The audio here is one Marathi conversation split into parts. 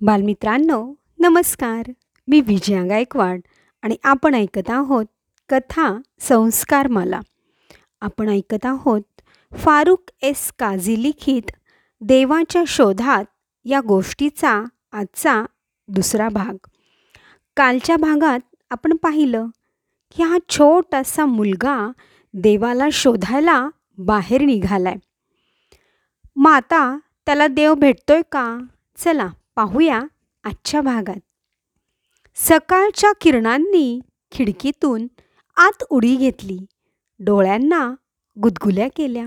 बालमित्रांनो नमस्कार. मी विजया गायकवाड आणि आपण ऐकत आहोत कथा संस्कारमाला. आपण ऐकत आहोत फारुख एस काझी लिखित देवाच्या शोधात या गोष्टीचा आजचा दुसरा भाग. कालच्या भागात आपण पाहिलं की हा छोटासा मुलगा देवाला शोधायला बाहेर निघालाय. मग आता त्याला देव भेटतोय का? चला पाहूया आजच्या भागात. सकाळच्या किरणांनी खिडकीतून आत उडी घेतली. डोळ्यांना गुदगुल्या केल्या.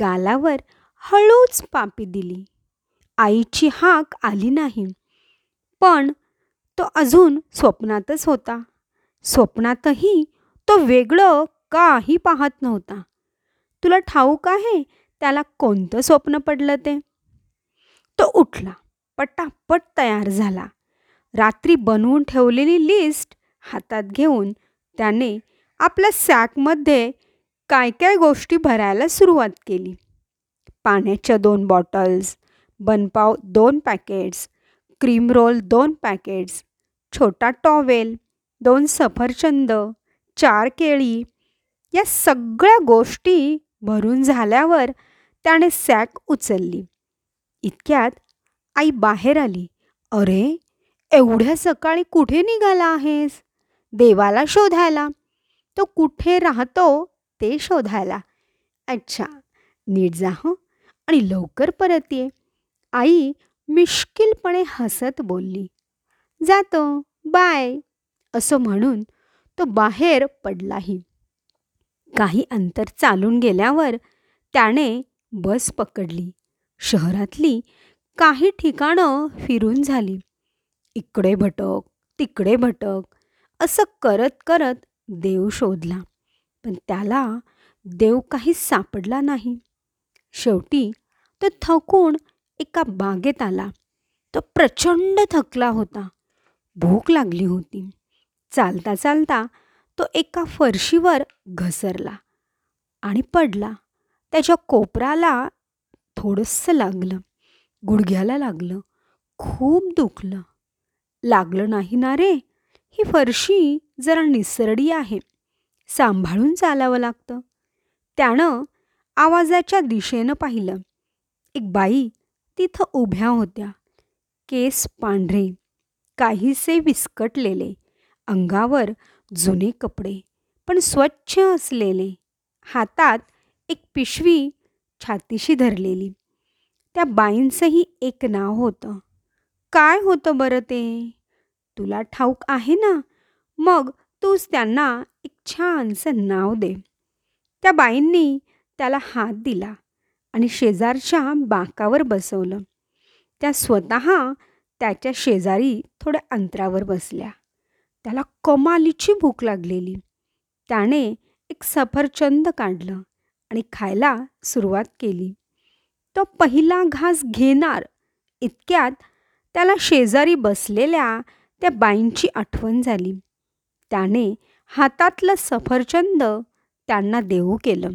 गालावर हळूच पापी दिली. आईची हाक आली नाही. पण तो अजून स्वप्नातच होता. स्वप्नातही तो वेगळं काही पाहत नव्हता. तुला ठाऊक आहे त्याला कोणतं स्वप्न पडलं ते? तो उठला. पटापट तयार झाला. रात्री बनवून ठेवलेली लिस्ट हातात घेऊन त्याने आपल्या सॅकमध्ये काय काय गोष्टी भरायला सुरुवात केली. पाण्याच्या दोन बॉटल्स बनपाव दोन पॅकेट्स क्रीम रोल दोन पॅकेट्स छोटा टॉवेल दोन सफरचंद चार केळी या सगळ्या गोष्टी भरून झाल्यावर त्याने सॅक उचलली. इतक्यात आई बाहेर आली. अरे एवढ्या सकाळी कुठे निघाला आहेस? देवाला शोधायला. तो कुठे राहतो ते शोधायला. अच्छा नीट जा हो आणि लवकर परत ये. आई मिश्किलपणे हसत बोलली. जातो बाय असं म्हणून तो बाहेर पडलाही. काही अंतर चालून गेल्यावर त्याने बस पकडली. शहरातली काही ठिकाणं फिरून झाली. इकडे भटक तिकडे भटक असं करत करत देव शोधला. पण त्याला देव काही सापडला नाही. शेवटी तो थकून एका बागेत आला. तो प्रचंड थकला होता. भूक लागली होती. चालता चालता तो एका फरशीवर घसरला आणि पडला. त्याच्या कोपराला थोडंसं लागलं. गुडघ्याला लागलं. खूप दुखलं. लागलं नाही ना रे? ही फरशी जरा निसरडी आहे. सांभाळून चालावं लागतं. त्यानं आवाजाच्या दिशेनं पाहिलं. एक बाई तिथं उभ्या होत्या. केस पांढरे. काहीसे विस्कटलेले. अंगावर जुने कपडे पण स्वच्छ असलेले. हातात एक पिशवी छातीशी धरलेली. त्या बाईंचंही एक नाव होतं. काय होतं बरं ते? तुला ठाऊक आहे ना? मग तूच त्यांना एक छानसं नाव दे. त्या बाईंनी त्याला हात दिला आणि शेजारच्या बाकावर बसवलं. त्या स्वतः त्याच्या शेजारी थोड्या अंतरावर बसल्या. त्याला कमालीची भूक लागलेली. त्याने एक सफरचंद काढलं आणि खायला सुरुवात केली. तो पहिला घास घेणार. इतक्यात त्याला शेजारी बसलेल्या त्या बाईंची आठवण झाली. त्याने हातातलं सफरचंद त्यांना देऊ केलं.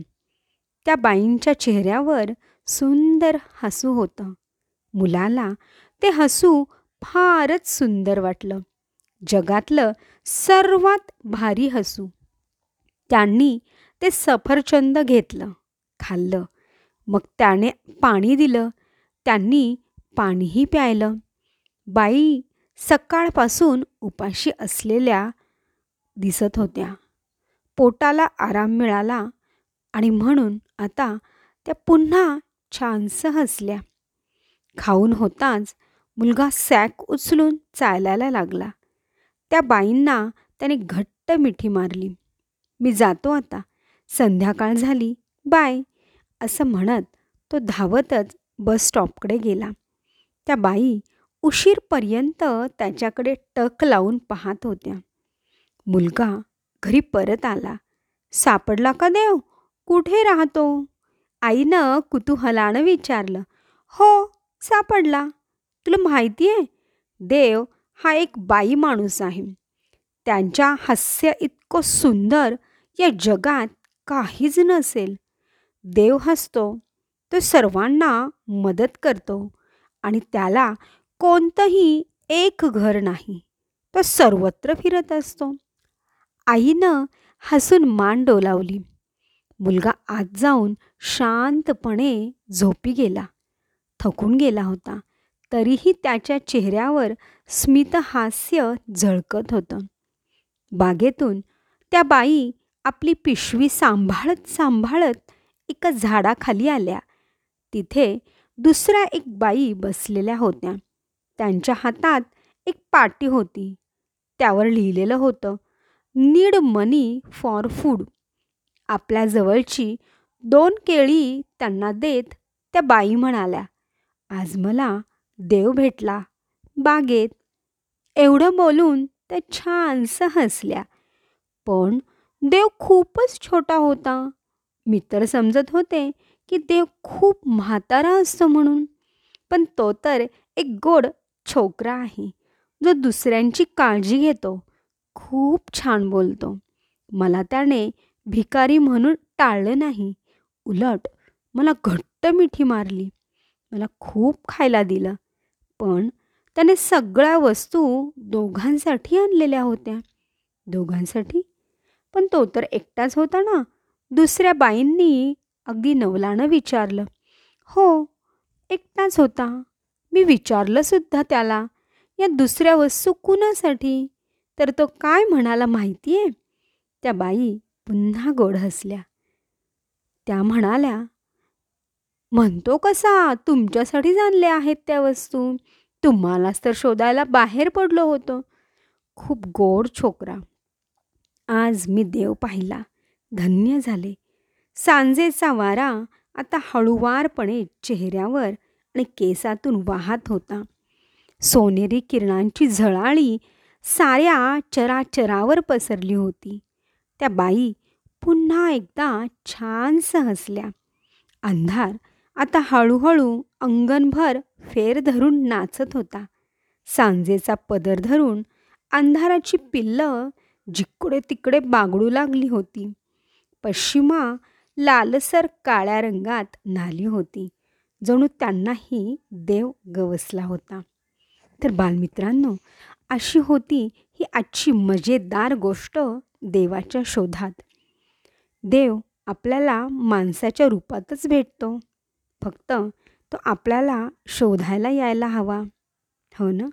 त्या बाईंच्या चेहऱ्यावर सुंदर हसू होतं. मुलाला ते हसू फारच सुंदर वाटलं. जगातलं सर्वात भारी हसू. त्यांनी ते सफरचंद घेतलं खाल्लं. मग त्याने पाणी दिलं. त्यांनी पाणीही प्यायलं. बाई सकाळपासून उपाशी असलेल्या दिसत होत्या. पोटाला आराम मिळाला आणि म्हणून आता त्या पुन्हा छानसं हसल्या. खाऊन होताच मुलगा सॅक उचलून चालायला लागला. त्या बाईंना त्याने घट्ट मिठी मारली. मी जातो आता. संध्याकाळ झाली. बाय. असं म्हणत तो धावतच बस स्टॉपकडे गेला. त्या बाई उशीरपर्यंत त्याच्याकडे टक लावून पाहत होत्या. मुलगा घरी परत आला. सापडला का देव? कुठे राहतो? आईनं कुतूहलानं विचारलं. हो सापडला. तुला माहिती आहे देव हा एक बाई माणूस आहे. त्यांच्या हास्य इतकं सुंदर या जगात काहीच नसेल. देव हसतो तो सर्वांना मदत करतो आणि त्याला कोणतंही एक घर नाही तो सर्वत्र फिरत असतो. आईनं हसून मान डोलावली. मुलगा आत जाऊन शांतपणे झोपी गेला. थकून गेला होता. तरीही त्याच्या चेहऱ्यावर स्मितहास्य झळकत होतं. बागेतून त्या बाई आपली पिशवी सांभाळत सांभाळत एका झाडाखाली आल्या. तिथे दुसऱ्या एक बाई बसलेल्या होत्या. त्यांच्या हातात एक पाटी होती. त्यावर लिहिलेलं होतं नीड मनी फॉर फूड. आपल्या जवळची दोन केळी त्यांना देत त्या बाई म्हणाल्या आज मला देव भेटला बागेत. एवढं बोलून त्या छानसं हसल्या. पण देव खूपच छोटा होता. मी तर समजत होते की देव खूप म्हातारा असतो म्हणून. पण तो तर एक गोड छोकरा आहे जो दुसऱ्यांची काळजी घेतो. खूप छान बोलतो. मला त्याने भिकारी म्हणून टाळलं नाही. उलट मला घट्ट मिठी मारली. मला खूप खायला दिलं. पण त्याने सगळ्या वस्तू दोघांसाठी आणलेल्या होत्या. दोघांसाठी? पण तो तर एकटाच होता ना. दुसऱ्या बाईंनी अगदी नवलानं विचारलं हो एकटाच होता. मी विचारलं सुद्धा त्याला या दुसऱ्या वस्तू कुणासाठी? तर तो काय म्हणाला माहिती आहे त्या बाई पुन्हा गोड हसल्या. त्या म्हणाल्या म्हणतो कसा तुमच्यासाठीच आणले आहेत त्या वस्तू. तुम्हालाच तर शोधायला बाहेर पडलो होतो. खूप गोड छोकरा. आज मी देव पाहिला. धन्य झाले. सांजेचा वारा आता हळुवारपणे चेहऱ्यावर आणि केसातून वाहत होता. सोनेरी किरणांची झळाळी साऱ्या चराचरावर पसरली होती. त्या बाई पुन्हा एकदा छानसं हसल्या. अंधार आता हळूहळू अंगणभर फेर धरून नाचत होता. सांजेचा पदर धरून अंधाराची पिल्लं जिकडे तिकडे बागडू लागली होती. पश्चिमा लालसर काळ्या रंगात नाली होती. जणू त्यांनाही देव गवसला होता. तर बालमित्रांनो अशी होती ही आजची मजेदार गोष्ट देवाच्या शोधात. देव आपल्याला माणसाच्या रूपातच भेटतो. फक्त तो आपल्याला शोधायला यायला हवा. हो ना?